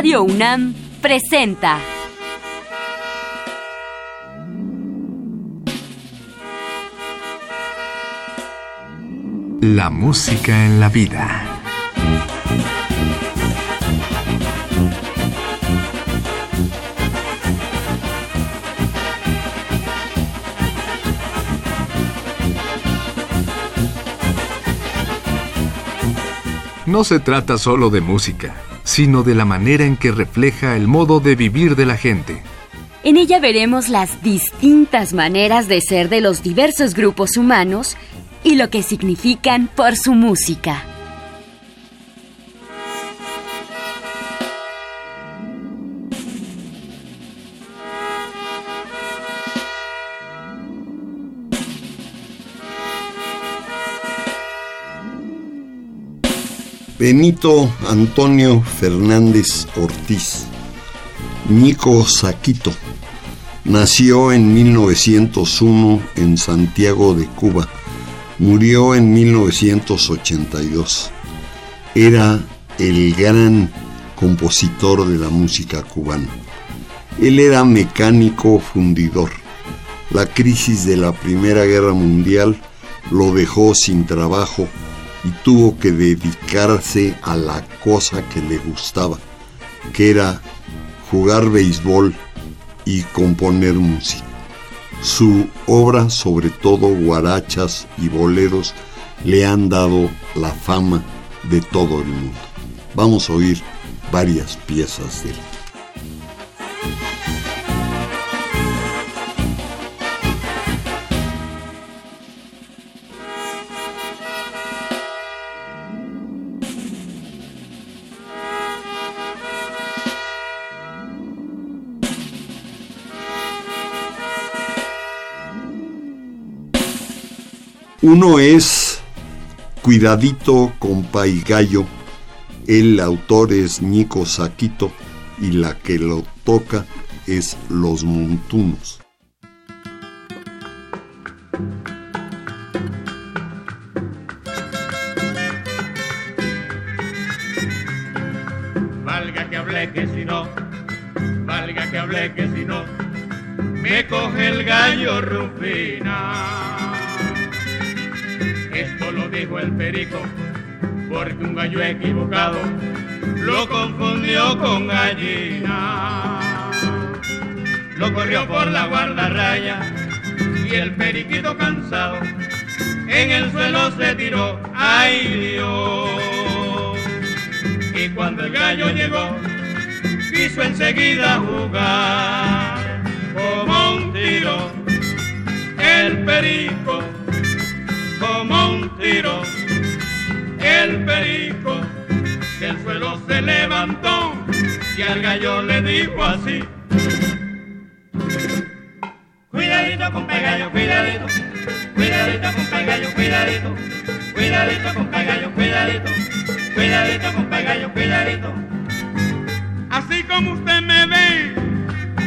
Radio UNAM presenta. La música en la vida. No se trata solo de música, sino de la manera en que refleja el modo de vivir de la gente. En ella veremos las distintas maneras de ser de los diversos grupos humanos y lo que significan por su música. Benito Antonio Fernández Ortiz, Nico Saquito, nació en 1901 en Santiago de Cuba, murió en 1982. Era el gran compositor de la música cubana. Él era mecánico fundidor. La crisis de la Primera Guerra Mundial lo dejó sin trabajo y tuvo que dedicarse a la cosa que le gustaba, que era jugar béisbol y componer música. Su obra, sobre todo guarachas y boleros, le han dado la fama de todo el mundo. Vamos a oír varias piezas de él. Uno es Cuidadito con Gallo, el autor es Nico Saquito y la que lo toca es Los Montunos. Porque un gallo equivocado lo confundió con gallina. Lo corrió por la guardarraya y el periquito cansado en el suelo se tiró, ay Dios. Y cuando el gallo llegó, quiso enseguida jugar como un tiro. El perico El perico del suelo se levantó y al gallo le dijo así. Cuidadito con gallo, cuidadito, cuidadito con gallo, cuidadito, cuidadito con gallo, cuidadito, cuidadito con gallo, cuidadito. Así como usted me ve,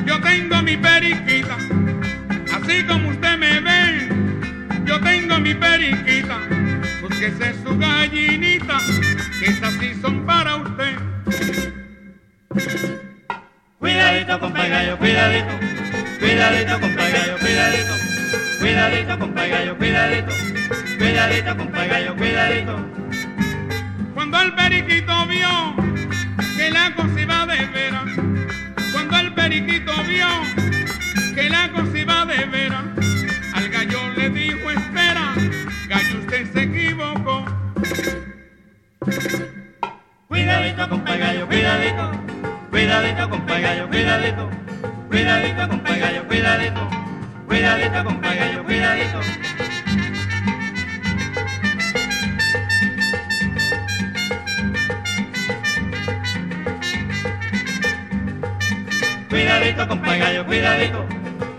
yo tengo mi periquita, así como usted me ve yo tengo mi periquita, búsquese su gallinita, Cuidadito, con gallo, cuidadito, cuidadito, con gallo, cuidadito, cuidadito, con gallo, cuidadito, cuidadito, con gallo, cuidadito. Cuando el periquito vio que la cosa iba de veras, cuando el periquito vio que la cosa iba de veras, se equivocó. Cuidadito con gallo, cuidadito, cuidadito con gallo, cuidadito, cuidadito con gallo, cuidadito, cuidadito con gallo, cuidadito. Cuidadito con gallo, cuidadito,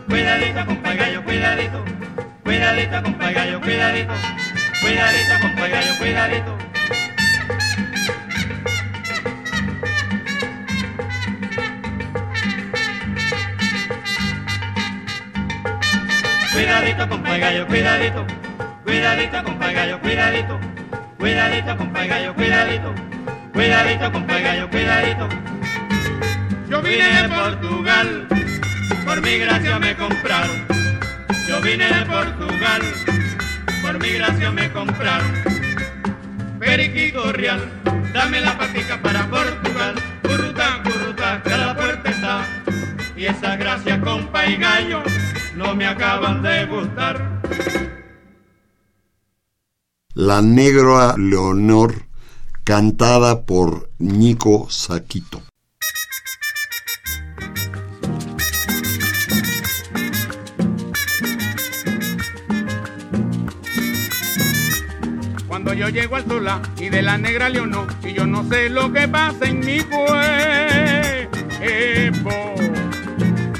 cuidadito con gallo, cuidadito, cuidadito con gallo, cuidadito. Cuidadito, gallo, cuidadito. Cuidadito, gallo, cuidadito. Cuidadito, gallo, cuidadito. Cuidadito, gallo, cuidadito. Cuidadito, gallo, cuidadito. Yo vine de Portugal, por mi gracia me compraron. Yo vine de Portugal, por mi gracia me compraron. Periquito real, dame la patica para Portugal. Curruta, curruta, que la puerta está. Y esa gracia, compa y gallo, no me acaban de gustar. La Negra Leonor, cantada por Nico Saquito. Cuando yo llego al sola y de la negra leonor y yo no sé lo que pasa en mi cuerpo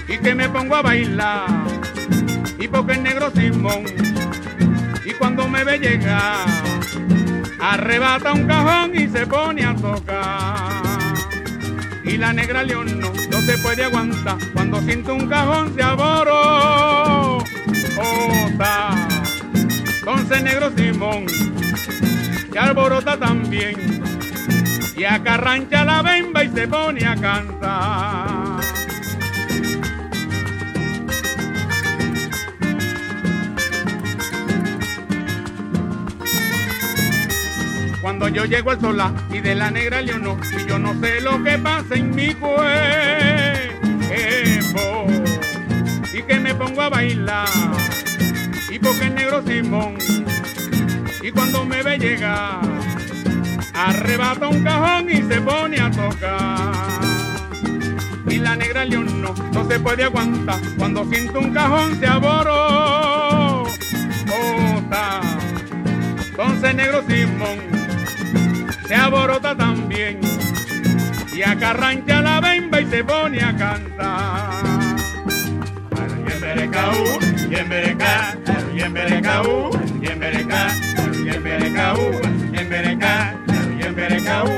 y que me pongo a bailar y porque el negro Simón y cuando me ve llegar arrebata un cajón y se pone a tocar. Y la negra león no, no se puede aguantar cuando siente un cajón se aboró. Entonces negro Simón se alborota también. Y acarrancha la bemba y se pone a cantar Cuando yo llego al sola y de la negra leonor y yo no sé lo que pasa en mi cuerpo. Y que me pongo a bailar y porque el negro Simón y cuando me ve llegar arrebata un cajón y se pone a tocar. Y la negra león no, no se puede aguantar cuando siento un cajón se aboró entonces negro Simón se aborota también y acarrancha la bemba y se pone a cantar. Yemberecaú, yembereca, yemberecaú, yembereca, yemberecaú, yembereca, yemberecaú,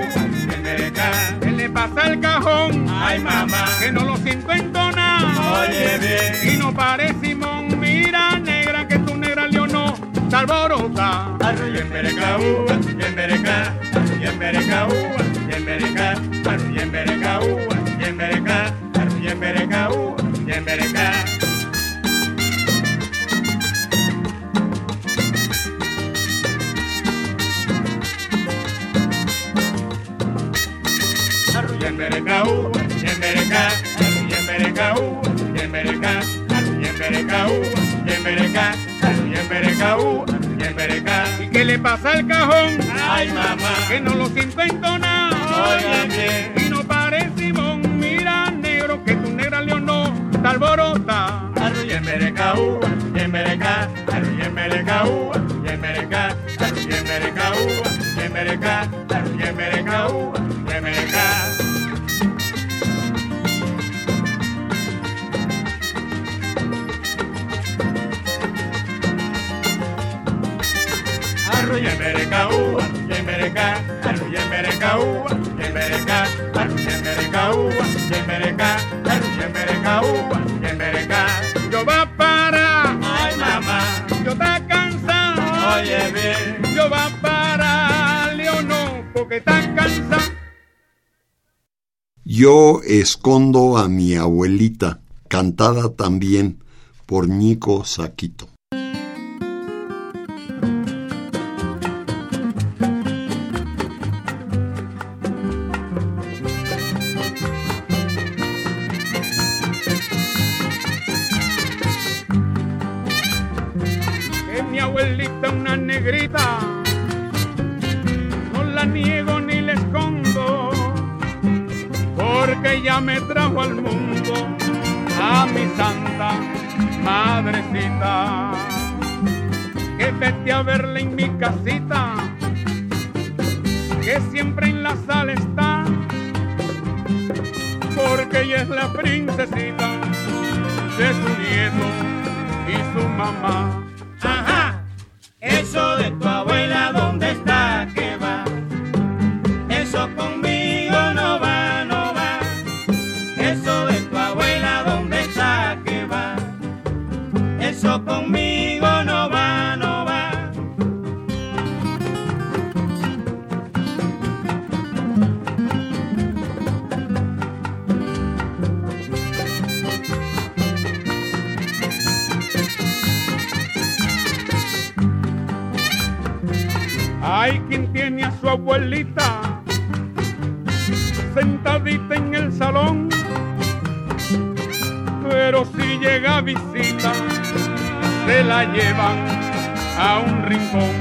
yembereca. ¿Qué le pasa al cajón? Ay mamá, que no lo siento entonar. Oye bien, y no parece Simón, mira negra que tu negra leonó, se alborota. Yemberecaú, yembereca, Yo escondo a mi abuelita, cantada también por Nico Saquito. Vete a verla en mi casita, que siempre en la sala está, porque ella es la princesita de su nieto y su mamá. Ajá, eso de tu abuela, su abuelita sentadita en el salón, pero si llega visita, se la llevan a un rincón.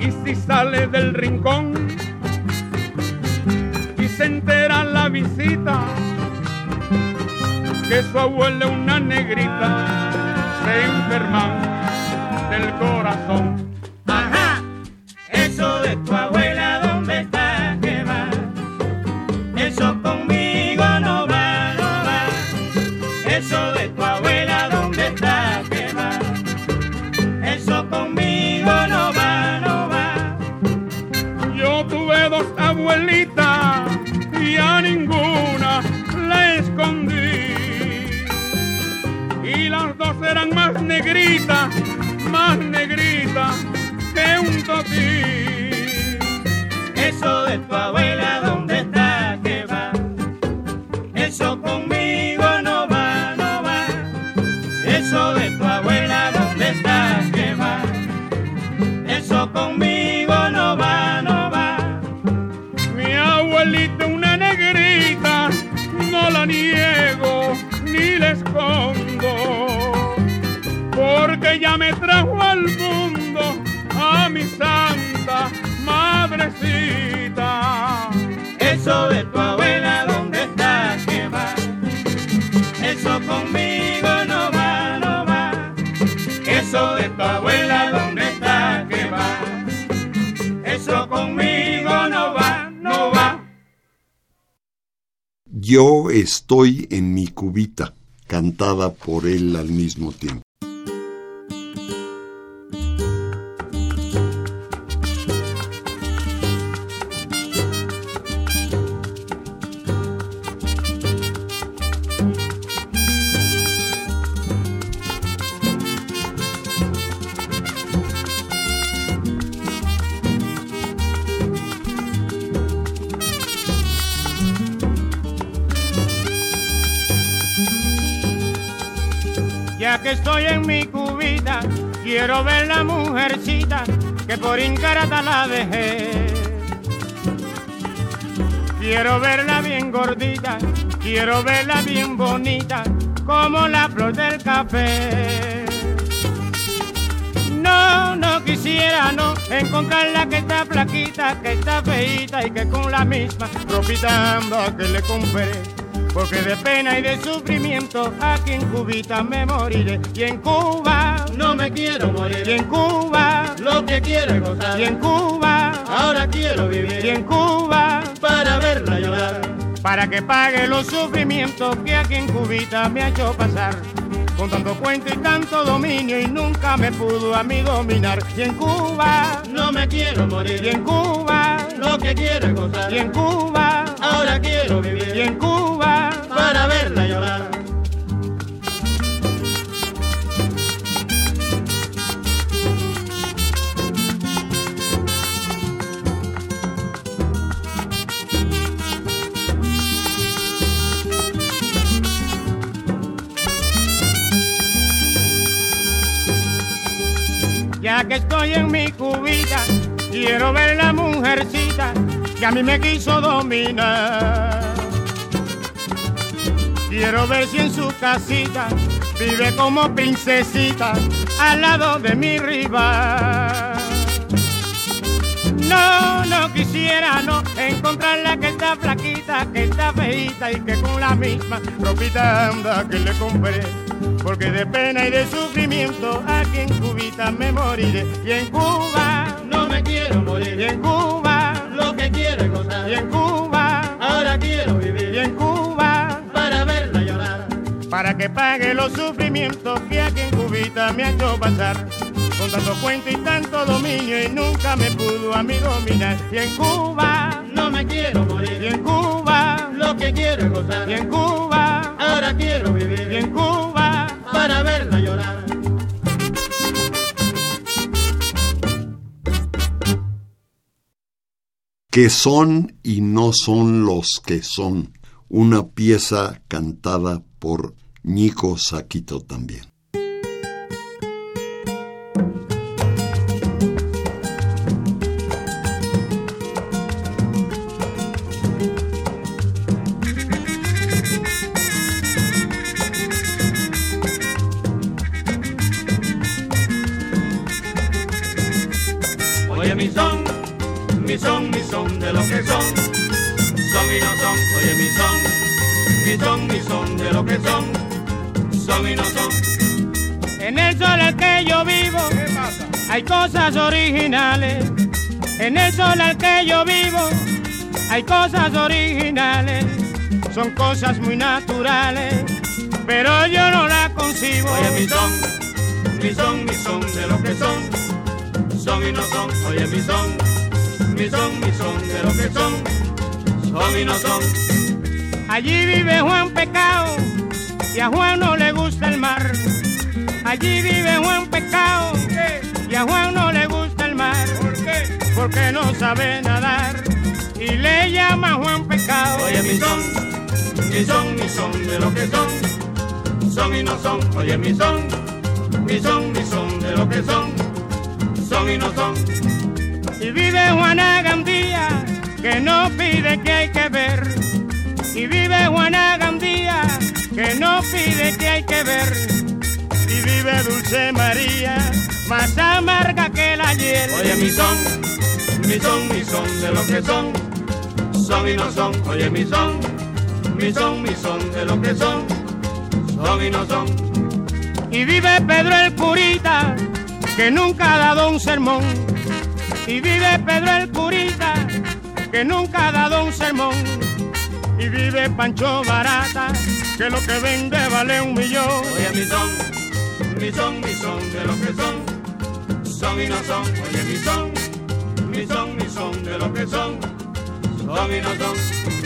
Y si sale del rincón y se entera la visita, que su abuela una negrita, se enferma del corazón. Ella me trajo al mundo a mi santa madrecita. Eso de tu abuela, ¿dónde está? ¿Qué va? Eso conmigo no va, no va. Eso de tu abuela, ¿dónde está? ¿Qué va? Eso conmigo no va, no va. Yo estoy en mi cubita, cantada por él al mismo tiempo. Quiero ver la mujercita que por incarata la dejé. Quiero verla bien gordita, quiero verla bien bonita, como la flor del café. No, no quisiera, no, encontrarla que está flaquita, que está feita y que con la misma ropita que le compré. Porque de pena y de sufrimiento aquí en Cubita me moriré. Y en Cuba, No me quiero morir, y en Cuba, lo que quiero es gozar. y en Cuba, Ahora quiero y vivir en Cuba, para verla llorar. para que pague los sufrimientos que aquí en Cubita me ha hecho pasar. Con tanto cuento y tanto dominio y nunca me pudo a mí dominar. Y en Cuba, No me quiero y morir, en Cuba, lo que quiero es gozar. y en Cuba, Ahora quiero y vivir en Cuba. Para verla llorar. Ya que estoy en mi cubita, quiero ver la mujercita que a mí me quiso dominar. Quiero ver si en su casita vive como princesita al lado de mi rival. No, no quisiera no encontrarla que está flaquita, que está feita y que con la misma ropita anda que le compré. Porque de pena y de sufrimiento aquí en Cubita me moriré. Y en Cuba, No me quiero y morir, en Cuba, lo que quiero es y gozar. Para que pague los sufrimientos que aquí en Cubita me ha hecho pasar. Con tanto cuento y tanto dominio y nunca me pudo a mí dominar. Y en Cuba, No me quiero y morir, en Cuba, lo que quiero es gozar. y en Cuba, Ahora quiero y vivir en Cuba. para verla llorar. Que son y no son los que son. Una pieza cantada por Nico Saquito también. Hay cosas originales. En el sol al que yo vivo hay cosas originales. Son cosas muy naturales, pero yo no las concibo. Oye mi son, mi son, mi son de lo que son son y no son, oye mi son, mi son, mi son, de lo que son, son y no son. Allí vive Juan Pecado y a Juan no le gusta el mar. Allí vive Juan Pecado y a Juan no le gusta el mar. ¿Por qué? Porque no sabe nadar y le llama Juan Pecado. Oye mi son, mi son, mi son, de lo que son, son y no son, oye mi son, mi son, mi son, de lo que son son y no son. Y vive Juana Gandía, que no pide que hay que ver. Y vive Juana Gandía, que no pide que hay que ver. Y vive Dulce María, más amarga que la hiel. Oye, mi son, mi son, mi son de lo que son. Son y no son, oye, mi son, mi son, mi son de lo que son. Son y no son. Y vive Pedro el Curita, que nunca ha dado un sermón. Y vive Pedro el Curita, que nunca ha dado un sermón. Y vive Pancho Barata, que lo que vende vale un millón. Oye, mi son, mi son, mi son de lo que son. Son y no son, oye, mi son, mi son, mi son de lo que son. Son y no son.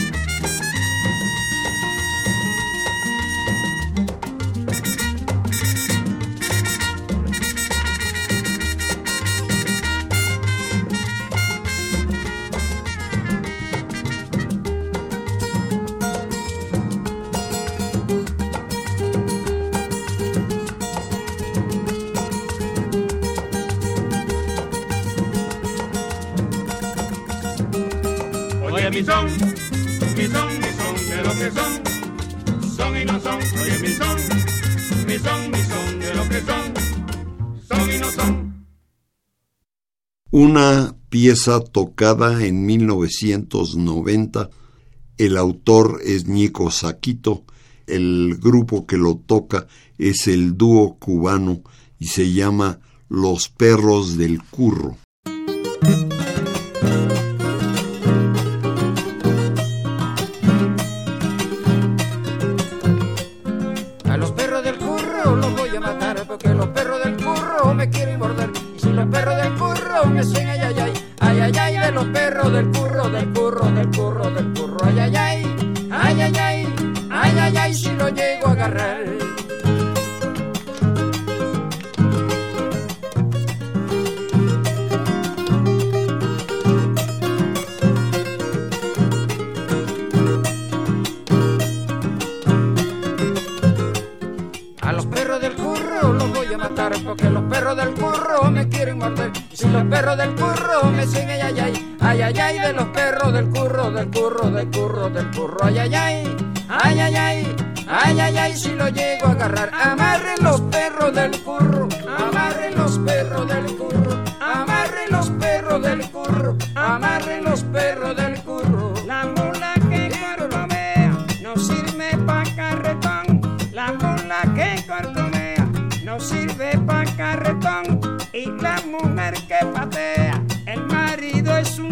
Una pieza tocada en 1990, el autor es Nico Saquito, el grupo que lo toca es el dúo cubano y se llama Los Perros del Curro. del burro, del burro, del burro, del burro, ay, ay, ay, ay, ay, ay, ay, si lo llego a agarrar. A los perros del curro los voy a matar porque los perros del curro me quieren morder. Si los perros del curro me siguen, ay, ay, Amarren los perros del curro, amarren los perros del curro, amarren los perros del curro, amarren los perros del curro.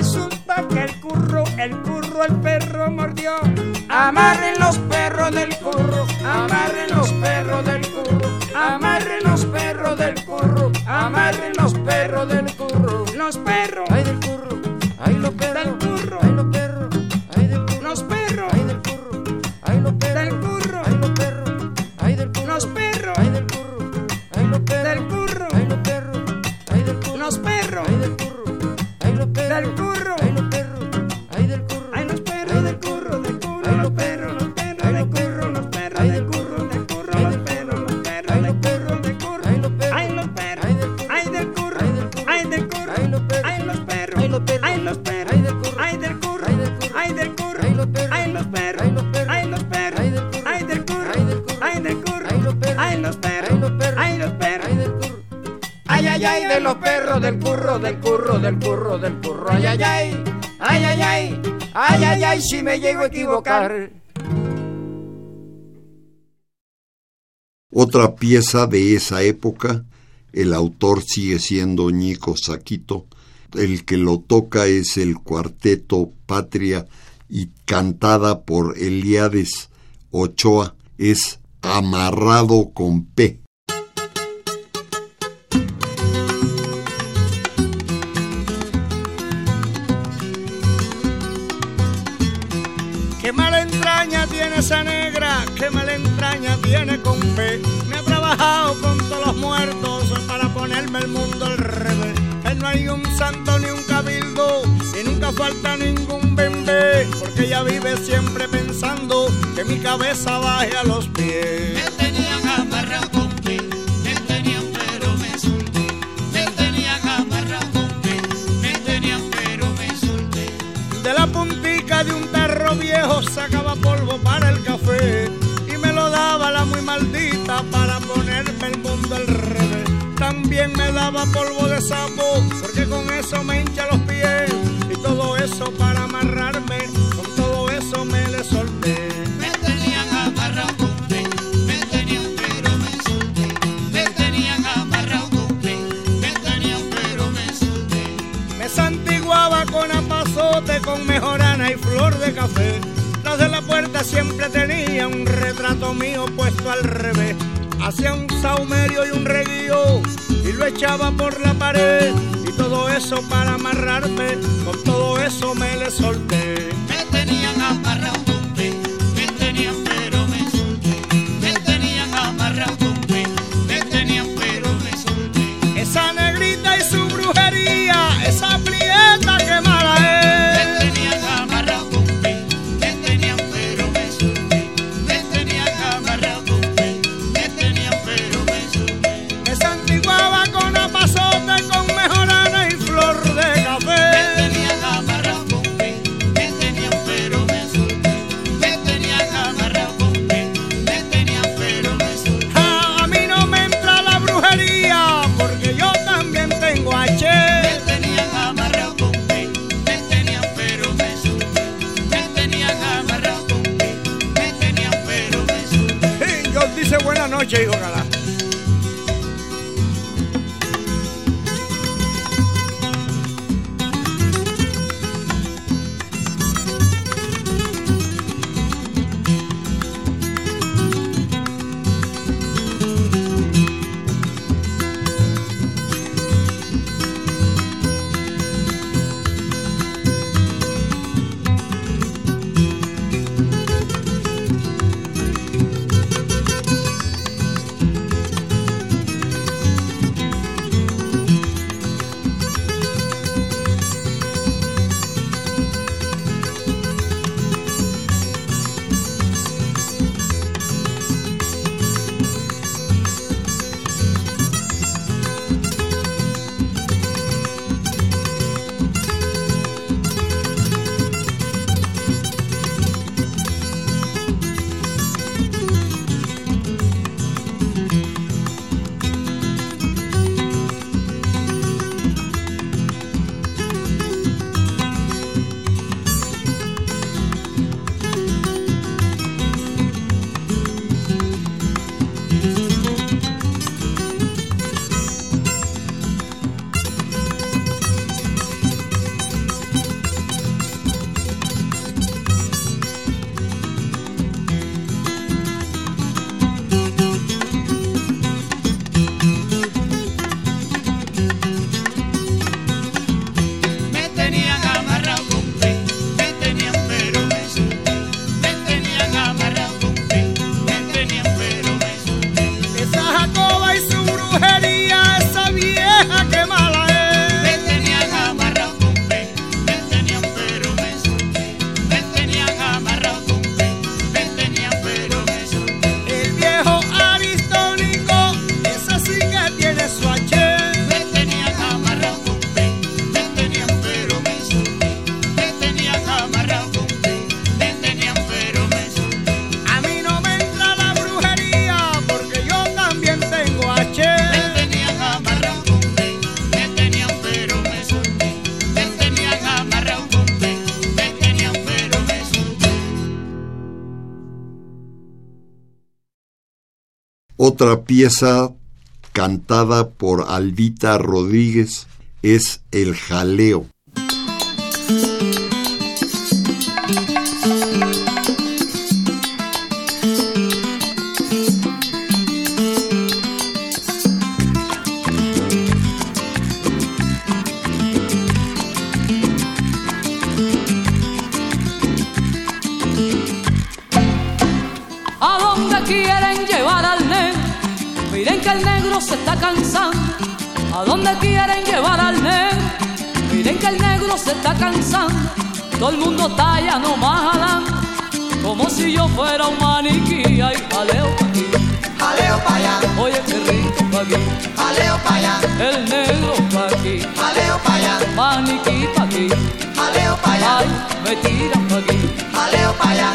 resulta que el curro, el curro, el perro mordió. Amarren los perros del curro, amarren los perros del curro, amarren los perros del curro, amarren los perros del curro. Los perros, ay del curro, ay del curro, ay los perros, ay los perros, ay los perros, ay los perros, ay del curro. Ay, ay, ay, de los perros, del curro, del curro, del curro, del curro, ay, ay, ay, ay, ay, ay, ay, ay, ay, si me llego a equivocar. Otra pieza de esa época, el autor sigue siendo Ñico Saquito, el que lo toca es el cuarteto Patria y cantada por Eliades Ochoa, es Amarrado con P. Qué mala entraña tiene esa negra, qué mala entraña tiene con P. Me ha trabajado con todos los muertos para ponerme el mundo al revés. Él no hay un santo ni un cabildo y nunca falta ningún bebé, porque ella vive siempre pensando que mi cabeza baje a los pies. Me tenían amarrado con P, me tenían pero me solté. Me tenían amarrado con P, me tenían pero me solté. De la puntica de un tarro viejo sacaba polvo para el café y me lo daba la muy maldita para ponerme el mundo al revés. También me daba polvo de sapo porque con eso me hincha los pies y todo eso para amarrarme, con todo eso me le solté. Me tenían amarrado P, me tenían pero me solté. Me tenían amarrado P, me tenían pero me solté. Me santiguaba con apazote, con mejorana y flor de café. Tras de la puerta siempre tenía un retrato mío puesto al revés. Hacía un saumerio y un reguío y lo echaba por la pared. Y todo eso para amarrarme, con todo eso me le solté. Me tenían amarrado Otra pieza cantada por Albita Rodríguez es El Jaleo. Se está cansando. ¿A dónde quieren llevar al negro? Miren que el negro se está cansando. Todo el mundo está ya nomás jalando. Como si yo fuera un maniquí. Ay, jaleo pa' aquí. Jaleo pa' allá, Oye, qué rico pa' aquí. jaleo pa' allá, El negro pa' aquí. jaleo pa' allá, Maniquí pa' aquí. jaleo pa' allá, Ay, me tiran pa' aquí. jaleo pa' allá,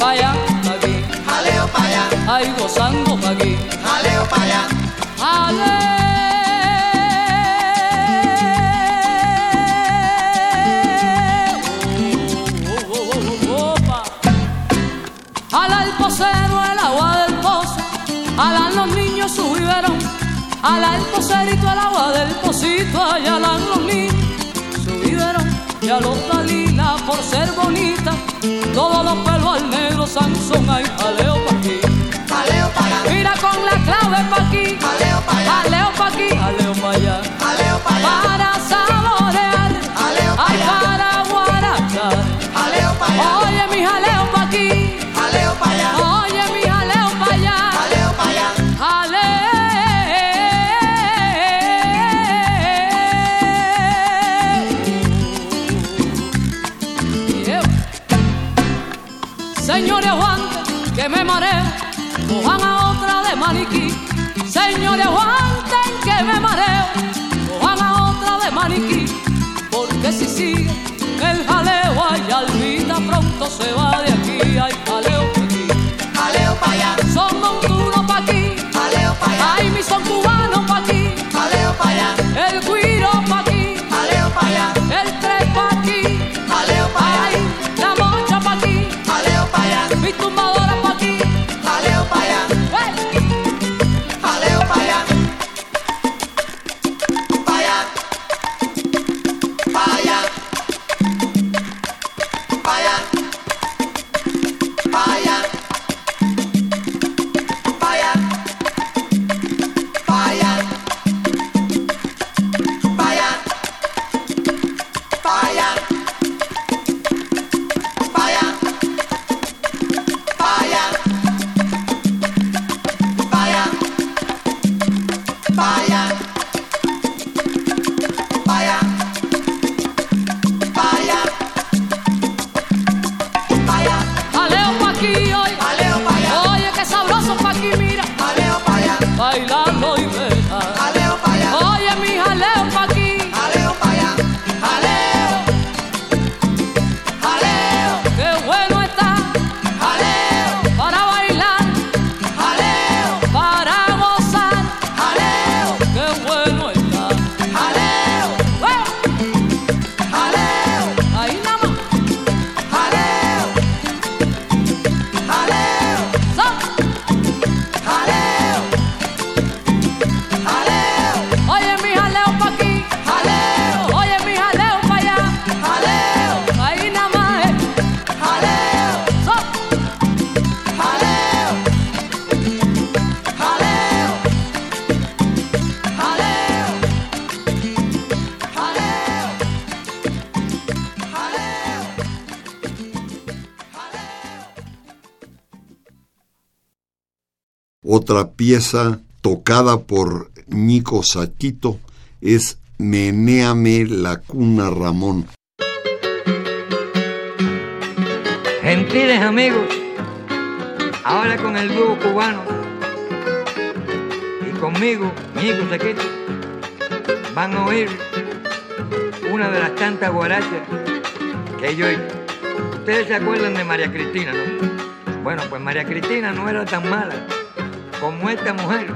Pa' allá, pa' aquí. jaleo pa' allá, Ay, gozando pa' aquí. jaleo pa' allá. Ala el posero el agua del pozo, alan los niños su biberón, ala el poserito el agua del pocito, allá alan los niños su biberón, y a los Dalila por ser bonita, todos los pelos al negro Sansón, ay, jaleo pa' aquí, Jaleo pa' allá, mira con la clave pa' aquí, jaleo pa' allá, jaleo pa' aquí, jaleo pa' allá. jaleo pa' allá, para se va de aquí, ay, jaleo pa' aquí. jaleo pa' allá, Son montunos pa' aquí, jaleo pa' allá, ay, mi son cubanos pa' aquí. jaleo pa' allá, El guiro pa' aquí, pieza tocada por Nico Saquito es Menéame la cuna Ramón. Gentiles amigos, ahora con el dúo cubano y conmigo, Ñico Saquito, van a oír una de las tantas guarachas que yo hice. Ustedes se acuerdan de María Cristina, ¿no? Bueno, pues María Cristina no era tan mala como esta mujer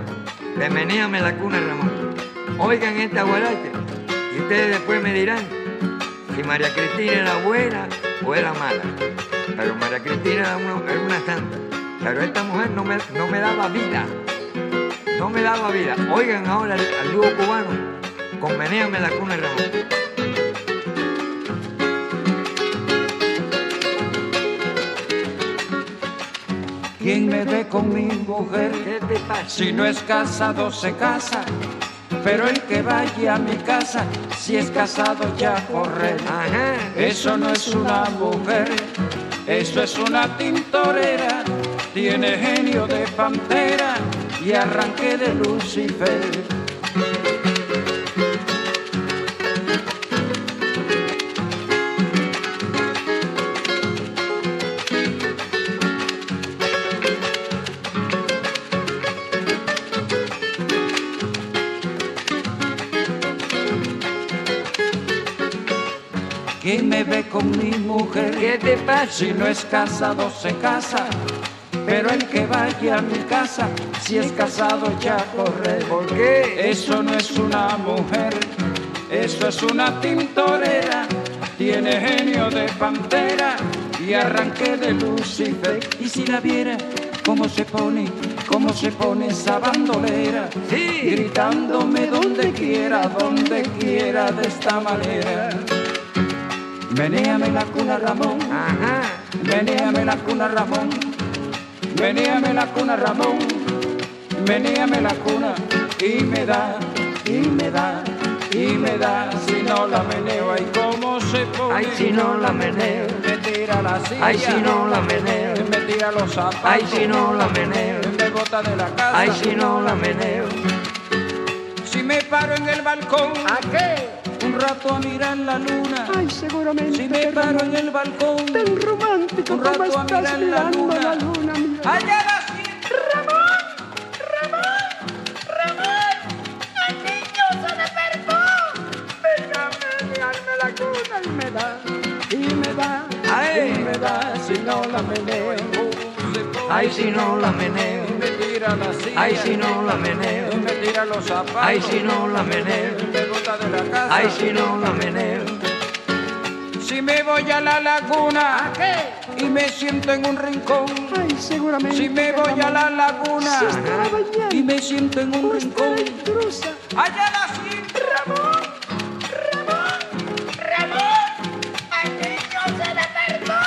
de la cuna Ramón. Oigan esta guaracha y ustedes después me dirán si María Cristina era buena o era mala. Pero María Cristina era una, era una santa. Pero esta mujer no me, no me daba vida. no me daba vida. Oigan ahora al, dúo cubano con Menéame la cuna Ramón. ¿Quién me ve con mi mujer? Si no es casado se casa, pero el que vaya a mi casa, si es casado ya corre. Eso no es una mujer, eso es una tintorera. Tiene genio de pantera y arranque de Lucifer. Con mi mujer? ¿Qué te pasa? Si no es casado se casa, pero el que vaya a mi casa, si es casado ya corre. ¿Por qué? Eso no es una mujer, eso es una tintorera. Tiene genio de pantera y arranque de Lucifer. Y si la viera, cómo se pone, cómo se pone esa bandolera. Sí. Gritándome donde quiera, donde quiera de esta manera. Menéame la cuna Ramón, Ajá. menéame la cuna Ramón, menéame la cuna Ramón, menéame la cuna y me da, y me da, y me da, si no la meneo, ay cómo se pone, Ay, si no la meneo. me tira la silla, Ay, si no la meneo. me tira los zapatos, Ay, si no la meneo. me bota de la casa, Ay, si no la meneo. si me paro en el balcón, ¿A qué? Un rato a mirar la luna, Ay, seguramente. si me paro en el balcón, Tan romántico Un rato a mirar la luna. la luna, allá siento. ¡Ramón! ¡Ramón! ¡Ramón! ¡El niño se despertó! Venga a menearme la cuna y me da, y me da, Ay. Y me da si no la meneo. Ay, si no la meneo. Me tira la silla. Ay, si no la meneo. Me tira los zapatos. Ay, si no la meneo. De la casa. Ay, si no la meneo. Si me voy a la laguna. ¿A qué? Y me siento en un rincón. Ay, seguramente. Si me voy a la laguna. Se. Y me siento en un rincón. Allá la siento. ¡Ramón! ¡Ramón! ¡Ramón! ¡El niño se la cuna.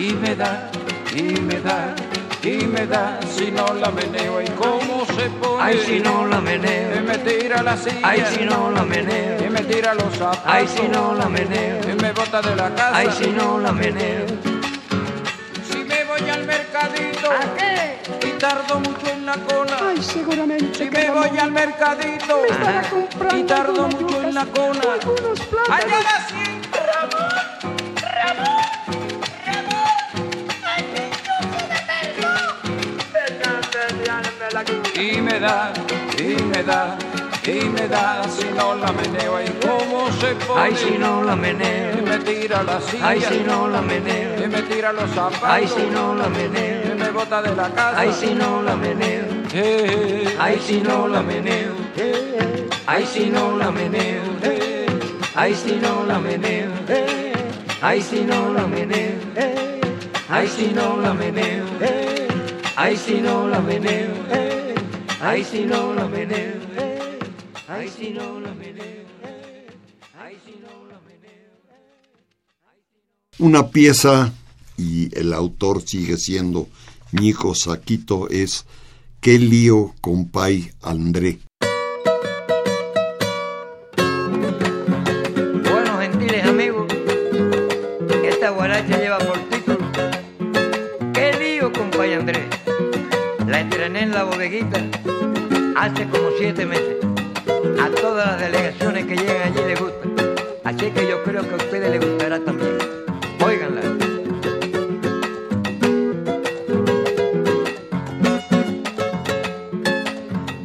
Y me da, y me da, y me da, si no la meneo, y cómo se pone. Ay, si no la Y meneo. me tira la silla. Ay, si no la Y meneo. me tira los zapatos. Ay, si no la meneo. Y me bota de la casa. Ay, si no la meneo. Si me voy al mercadito. ¿A qué? Y tardo mucho en la cola. Ay, seguramente. Si me voy al mercadito. me estará comprando Y tardo mucho en la cola. algunos plátanos. Allá la siento. ¡Ramón! ¡Ramón! ¡Ramón! Y me da, y me da, y me da, si no la meneo, y cómo se pone. Ay, si no la Y meneo. me tira la silla. Ay, si no la Y meneo. me tira los zapatos. Ay, si no la Y meneo. me bota de la casa. Ay, si no la meneo. Eh, Ay, si no la meneo. Ay, si no la meneo. Ay, si no la meneo. Ay, si no la meneo. Ay, si no la meneo. Ay, si no la meneo. Ay, si no la meneo. Ay, si no la meneo. Ay, si no la meneo. Una pieza, y el autor sigue siendo Ñico Saquito, es Qué lío compay André. La bodeguita hace como siete meses. A todas las delegaciones que llegan allí les gusta. Así que yo creo que a ustedes les gustará también. Óiganla.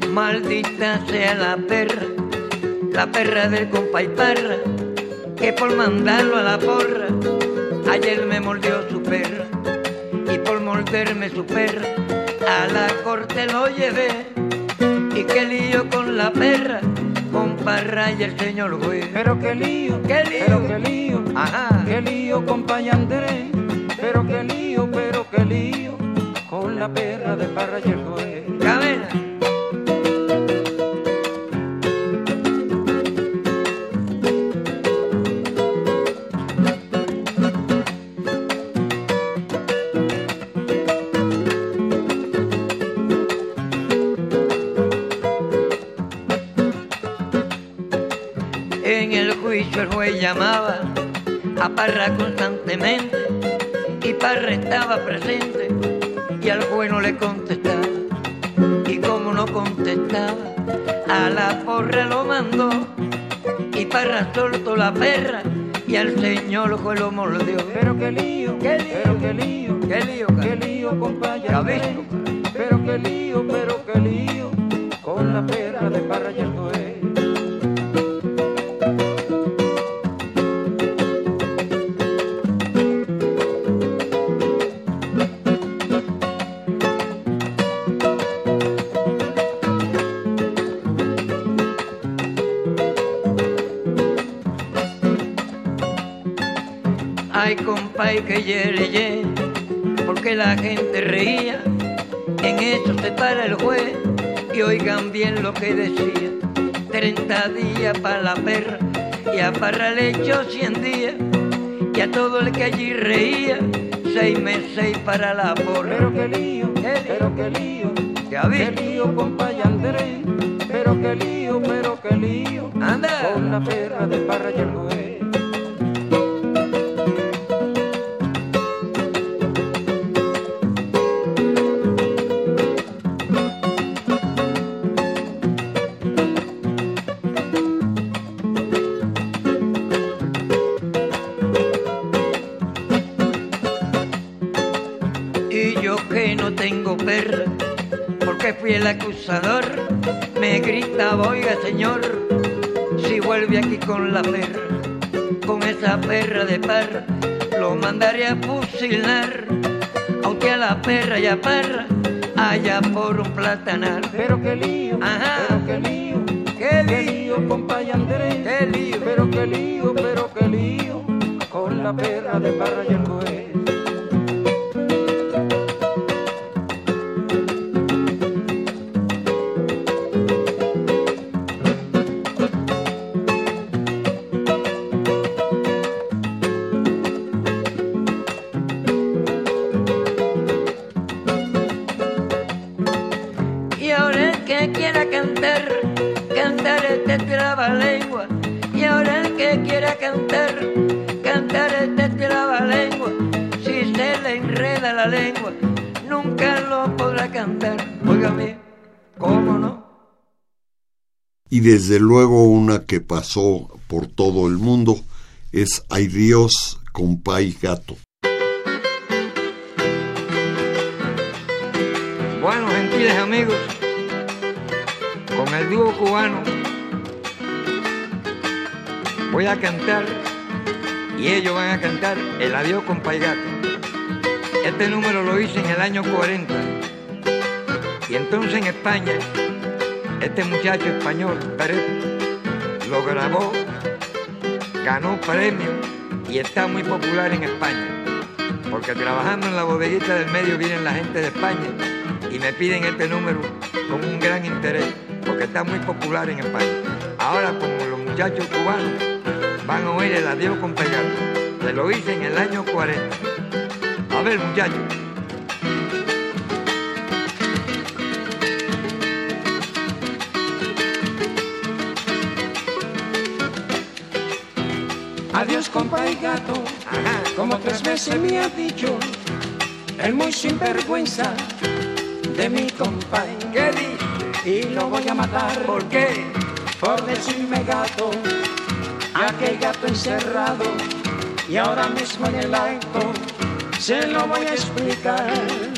Maldita sea la perra, la perra del compay Parra, que por mandarlo a la porra, ayer me mordió su perra, y por morderme su perra, a la corte lo llevé, y qué lío con la perra, con Parra y el señor juez. Pero qué lío, ¿Qué lío? pero qué lío, Ajá. qué lío, compañía Andrés. Pero qué lío, pero qué lío, con la perra de Parra y el juez. Cadena. En el juicio el juez llamaba a Parra constantemente y Parra estaba presente y al juez no le contestaba. Y como no contestaba, a la porra lo mandó y Parra soltó la perra y al señor juez lo mordió. Pero qué lío, ¿Qué lío? pero qué lío, ¿Qué lío, qué lío, ves, Pero qué lío, pero qué lío, con la perra de Parra y el juez. Que ye, porque la gente reía. En eso se para el juez y oigan bien lo que decía. 30 días para la perra y a Parra le echó 100 días. Y a todo el que allí reía, seis meses para la porra. Pero qué lío, ¿Qué lío? pero qué lío, ¿Qué lío. Pero qué lío, pero qué lío, Anda. con la perra de Parra y el perra y a parra, allá por un platanar. Pero qué lío, Ajá. pero qué lío, ¡Qué qué lío! compadre Andrés. ¡Qué lío! Pero qué lío, pero qué lío, con la perra de Parra y el juez. Desde luego una que pasó por todo el mundo es Ay Dios, compay gato. Bueno, gentiles amigos, con el dúo cubano voy a cantar y ellos van a cantar el adiós con Paigato. Este número lo hice en el año 40 y entonces en España este muchacho español, Pérez, lo grabó, ganó premio y está muy popular en España. Porque trabajando en la bodeguita del medio vienen la gente de España y me piden este número con un gran interés, porque está muy popular en España. Ahora, como los muchachos cubanos van a oír el adiós con pegar, se lo hice en el año 40. A ver, muchachos. Adiós, compadre gato, Ajá. como tres veces me ha dicho, el muy sinvergüenza de mi compadre. ¿Qué dice? Y lo voy a matar ¿Por qué? por decirme gato, aquel gato encerrado, y ahora mismo en el acto se lo voy a explicar.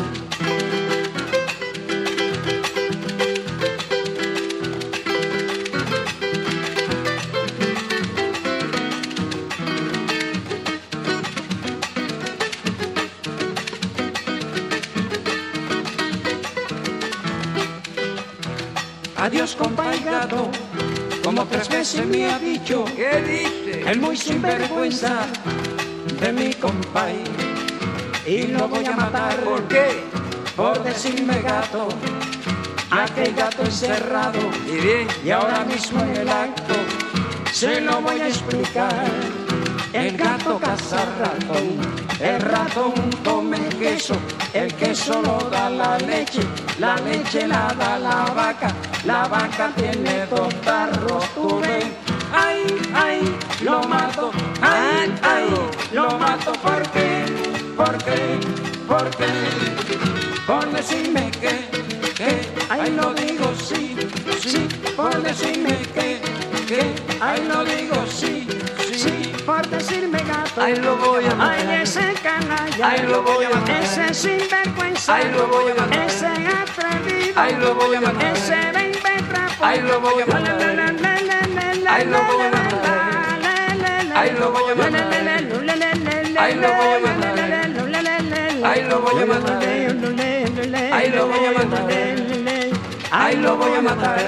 Como tres veces me ha dicho ¿Qué dice? el muy sinvergüenza de mi compay y lo voy a matar ¿Por qué? por decirme gato. Aquel gato encerrado Y bien, y ahora mismo en el acto se lo voy a explicar. El gato caza ratón, el ratón come queso, el queso lo da la leche, la leche la da la vaca, la vaca tiene dos tarros, tú. Ay, ay, lo mato, ay, ay, lo mato, ¿por qué? ¿Por qué? ¿Por qué? Por decirme que, que, ay, lo digo sí, sí, por decirme que, que, ay, lo digo sí, sí, por decirme gato. Ay, lo voy a matar. Ay, ese canalla. Ay, lo voy a matar. Ese sinvergüenza. Ay, lo voy a matar. Ese atrevido. Ay, lo voy a matar. Ese. Ay, lo voy a matar. Ay, lo voy a matar. Ay, lo voy a matar. Ay, lo voy a matar. Ay, lo voy a matar. Ay, lo voy a matar. Ay, lo voy a matar.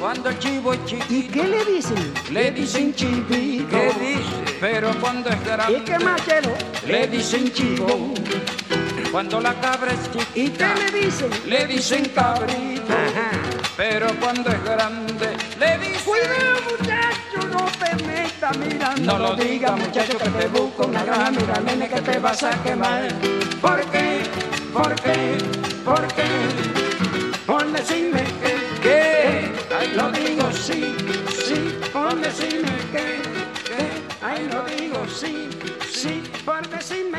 Cuando el chivo es chiquito. ¿Y qué le dicen? Le dicen chivito. ¿Qué dice? Pero cuando es grande. ¿Y qué más quiero? Le dicen chivo. Cuando la cabra es ¿Y chiquita. qué le dicen? Le dicen cabrito. Pero cuando es grande. Le dicen. Cuidado, muchacho, no te metas, mira. No lo digas, muchacho, que te busco una gran mira, nene, que te vas a quemar. ¿Por qué? ¿Por qué? ¿Por qué? Por decirme que, que, ay, lo digo sí, sí, por decirme que, que, ay, lo digo sí, sí,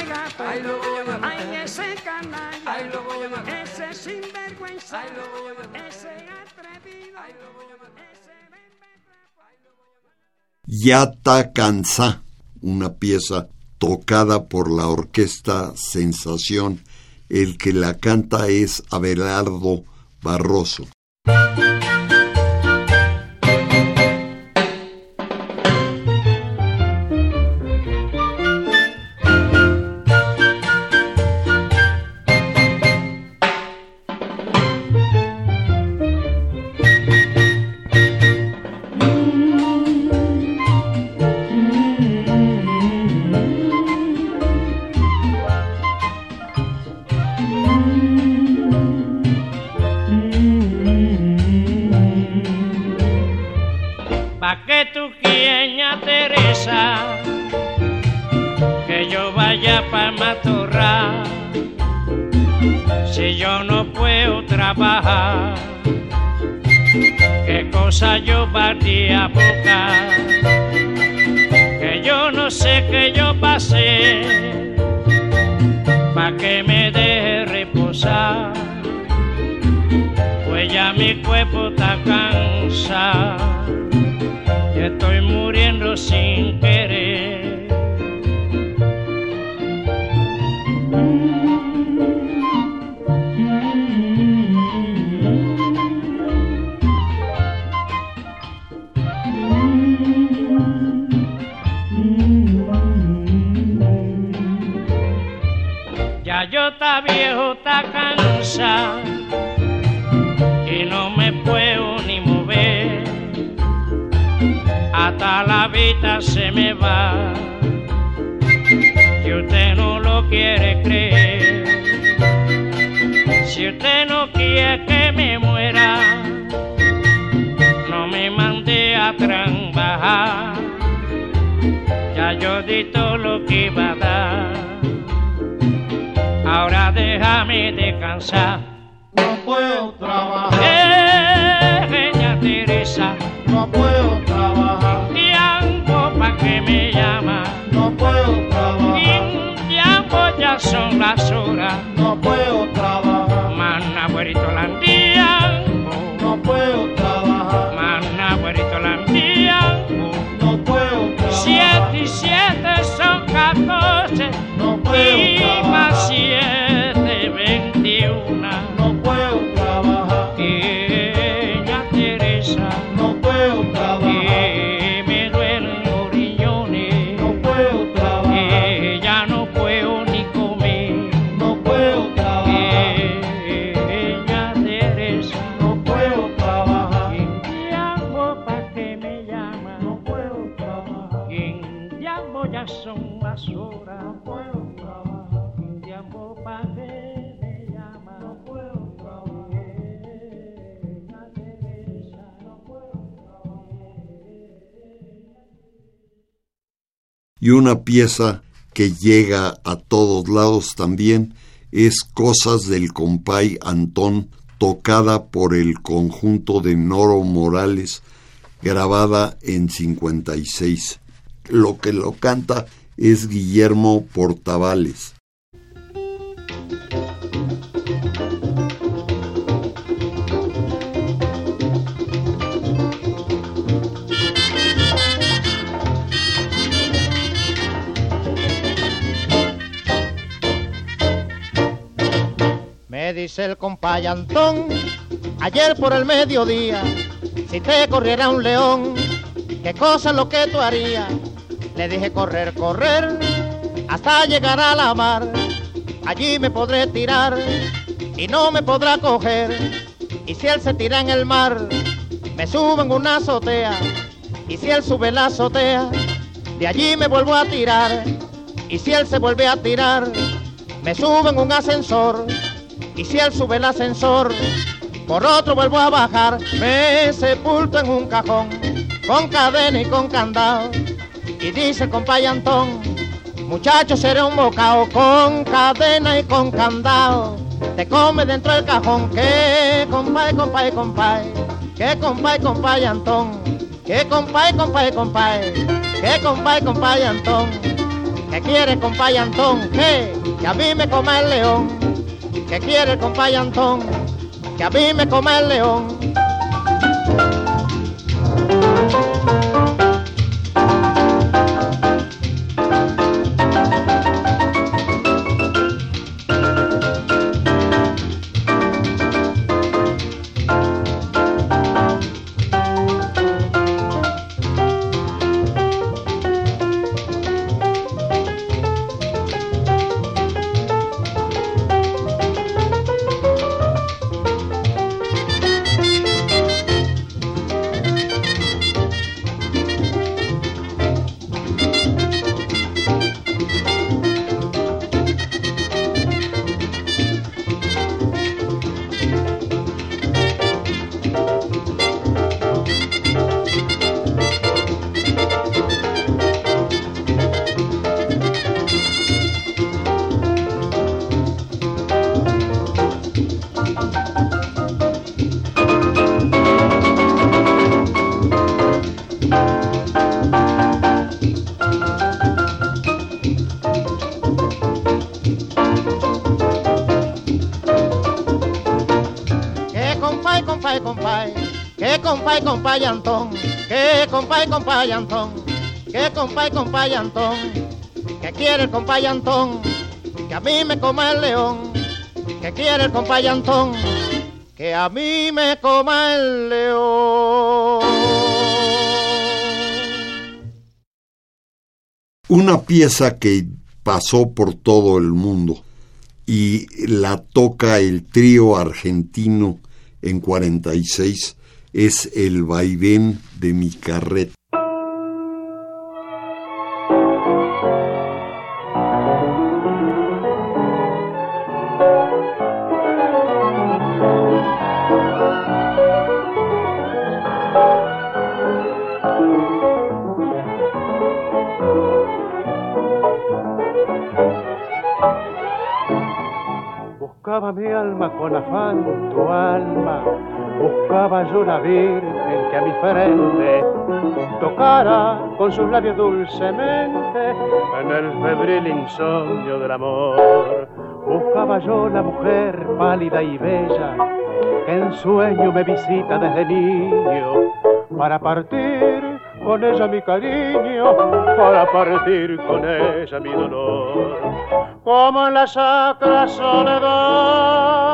gato, Ay, lo voy a matar. ay, ese canalla, Ay, lo voy a matar. ese sinvergüenza, Ay, lo voy a matar. ese atrevido, ese Yata Cansa, una pieza tocada por la orquesta Sensación. El que la canta es Abelardo Barroso. Y una pieza que llega a todos lados también es Cosas del compay Antón, tocada por el conjunto de Noro Morales, grabada en 56. Lo que lo canta es Guillermo Portavales. El compay Antón, ayer por el mediodía, si te corriera un león, ¿qué cosa es lo que tú harías? Le dije correr, correr, hasta llegar a la mar. Allí me podré tirar y no me podrá coger. Y si él se tira en el mar, me subo en una azotea. Y si él sube la azotea, de allí me vuelvo a tirar. Y si él se vuelve a tirar, me subo en un ascensor. Y si él sube el ascensor, por otro vuelvo a bajar. Me sepulto en un cajón, con cadena y con candado. Y dice el compay Antón, muchacho seré un bocado con cadena y con candado. Te come dentro del cajón, que compay, compay, compay, que compay, compay Antón, que compay, compay, compay, que compay, compay Antón, que quiere compay Antón, que, que a mí me come el león, que quiere el compay Antón, que a mí me come el león. Compay, Antón, que compay, compay Antón, que compay, compay Antón, que quiere el compay Antón, que a mí me coma el león, que quiere el compay Antón, que a mí me coma el león. Una pieza que pasó por todo el mundo y la toca el trío argentino en 46 es El vaivén de mi carreta. Buscaba mi alma con afán tu alma, buscaba yo la virgen que a mi frente tocara con sus labios dulcemente en el febril insomnio del amor. Buscaba yo la mujer pálida y bella que en sueño me visita desde niño para partir con ella mi cariño, para partir con ella mi dolor como en la sacra soledad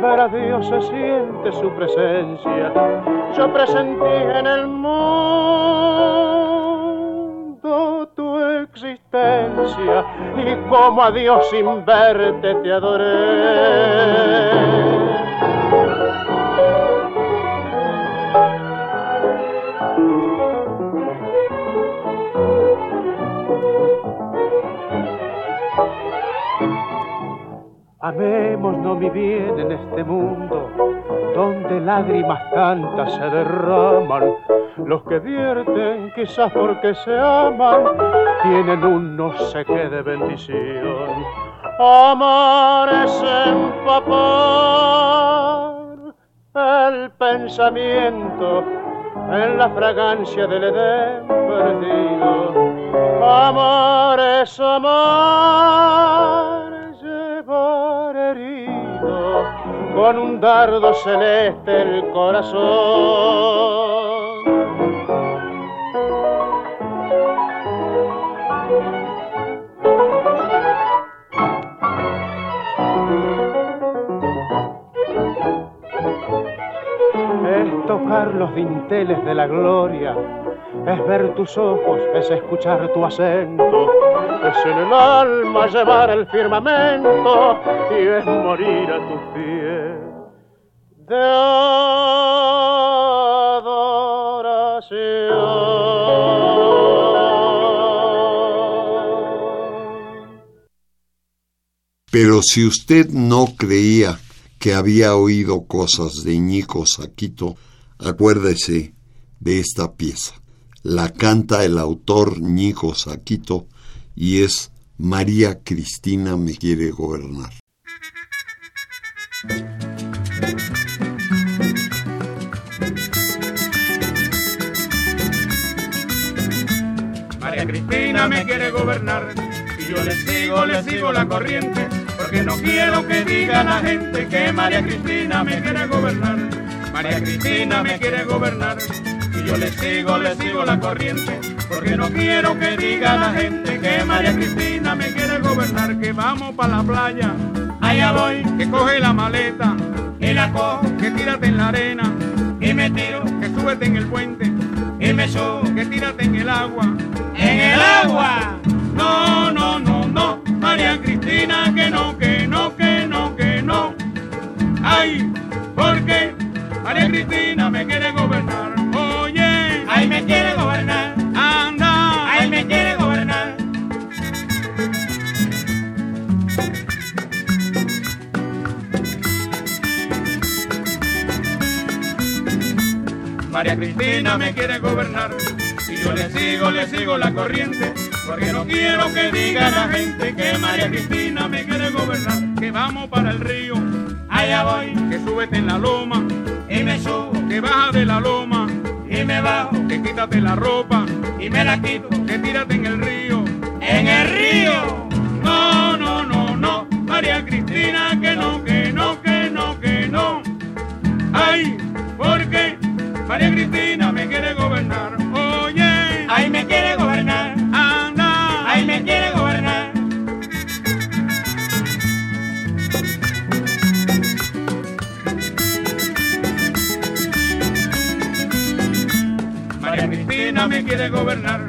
ver a Dios se siente su presencia. Yo presentí en el mundo tu existencia y como a Dios sin verte te adoré. Amémonos mi bien en este mundo, donde lágrimas tantas se derraman, Los que vierten, quizás porque se aman, tienen un no sé qué de bendición. Amar es empapar el pensamiento en la fragancia del Edén perdido. Amar es amar, con un dardo celeste el corazón. Es tocar los dinteles de la gloria, es ver tus ojos, es escuchar tu acento, es en el alma llevar el firmamento y es morir a tus pies de. Pero si usted no creía que había oído cosas de Ñico Saquito, acuérdese de esta pieza. La canta el autor Ñico Saquito y es María Cristina me quiere gobernar. María Cristina me quiere gobernar y yo le sigo, le sigo la corriente, porque no quiero que diga la gente que María Cristina me quiere gobernar. María Cristina me quiere gobernar y yo le sigo, le sigo la corriente, porque no quiero que diga la gente que María Cristina me quiere gobernar, que vamos para la playa, allá voy, que coge la maleta y la cojo, que tírate en la arena y me tiro, que súbete en el puente y me subo, que tírate en el agua, en el agua. No, no, no, no, María Cristina, que no, que no, que no, que no. Ay, porque María Cristina me quiere gobernar. Oye, ay, me quiere gobernar. María Cristina me quiere gobernar y yo le sigo, le sigo la corriente, porque no quiero que diga la gente que María Cristina me quiere gobernar, que vamos para el río, allá voy, que súbete en la loma y me subo, que baja de la loma y me bajo, que quítate la ropa y me la quito, que tírate en el río, en el río. No, no, no, no, María Cristina, que no, María Cristina me quiere gobernar. Oye, ay, me quiere gobernar. Anda, ay, me quiere gobernar. María Cristina me quiere gobernar.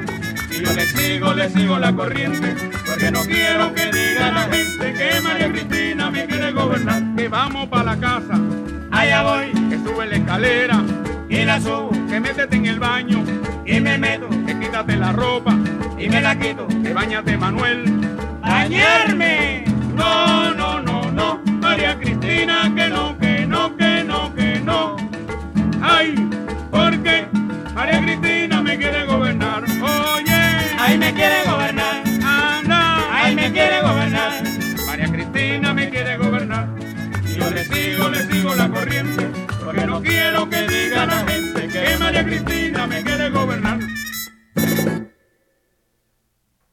Y yo le sigo, le sigo la corriente, porque no quiero que diga la gente que María Cristina me quiere gobernar, que vamos para la casa, allá voy, que sube la escalera y la subo, que métete en el baño. Y me meto, que quítate la ropa. Y me la quito, que bañate Manuel, bañarme, no, no, no, no, María Cristina, que no, que no, que no, que no, ay, porque María Cristina me quiere gobernar, oye, ay, me quiere gobernar, anda, ay, me quiere gobernar, María Cristina me quiere gobernar, y yo le sigo, le sigo la corriente, porque no quiero que diga la gente que María Cristina me quiere gobernar.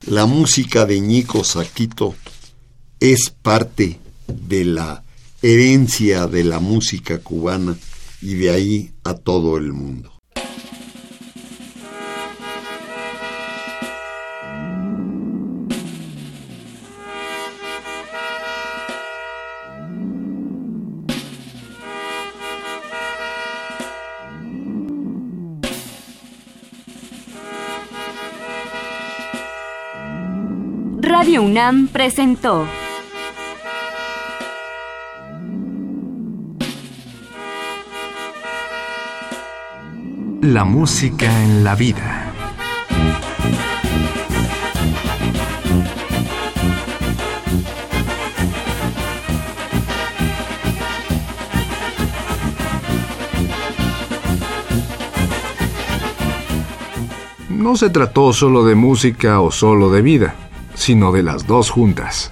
La música de Ñico Saquito es parte de la herencia de la música cubana y de ahí a todo el mundo. Radio UNAM presentó La música en la vida. no se trató solo de música o solo de vida, sino de las dos juntas.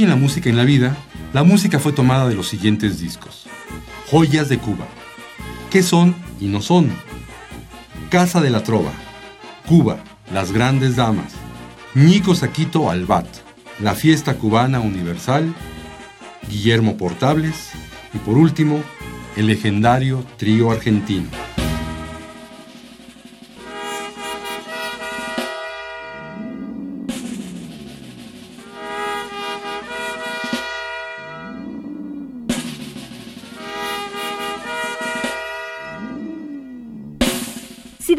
En la música en la vida, la música fue tomada de los siguientes discos. Joyas de Cuba. ¿Qué son y no son? Casa de la Trova. Cuba, las grandes damas. Nico Saquito Albat. La fiesta cubana universal. Guillermo Portables. Y por último, el legendario trío argentino.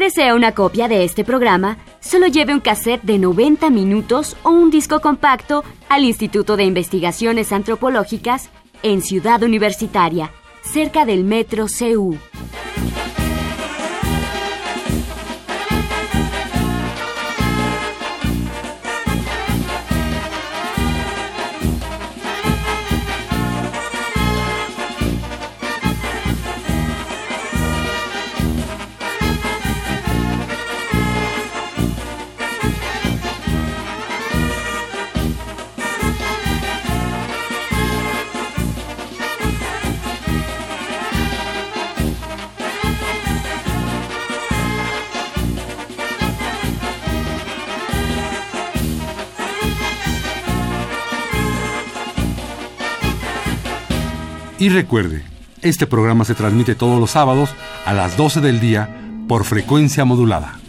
Desea una copia de este programa, solo lleve un cassette de 90 minutos o un disco compacto al Instituto de Investigaciones Antropológicas en Ciudad Universitaria, cerca del Metro CU. Y recuerde, este programa se transmite todos los sábados a las 12 del día por frecuencia modulada.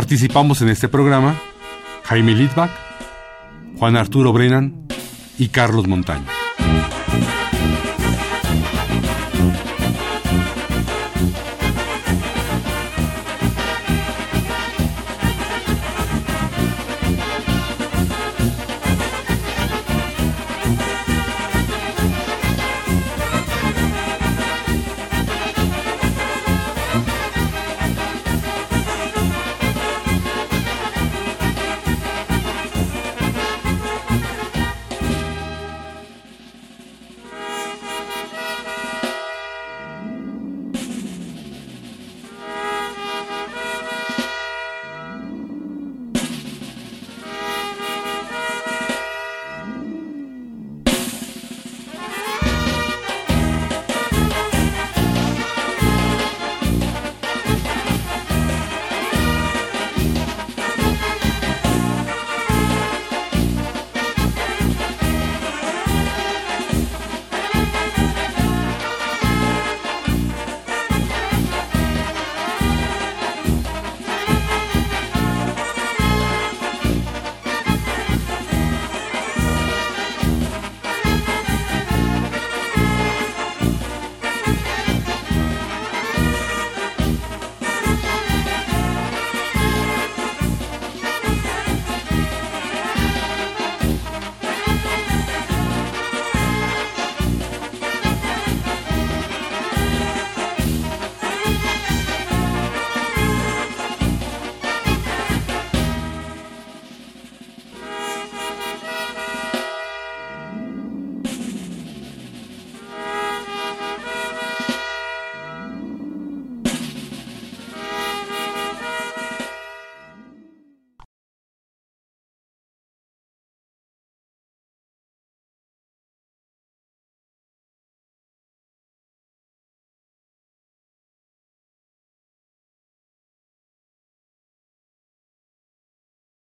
Participamos en este programa Jaime Litvak, Juan Arturo Brennan y Carlos Montaño.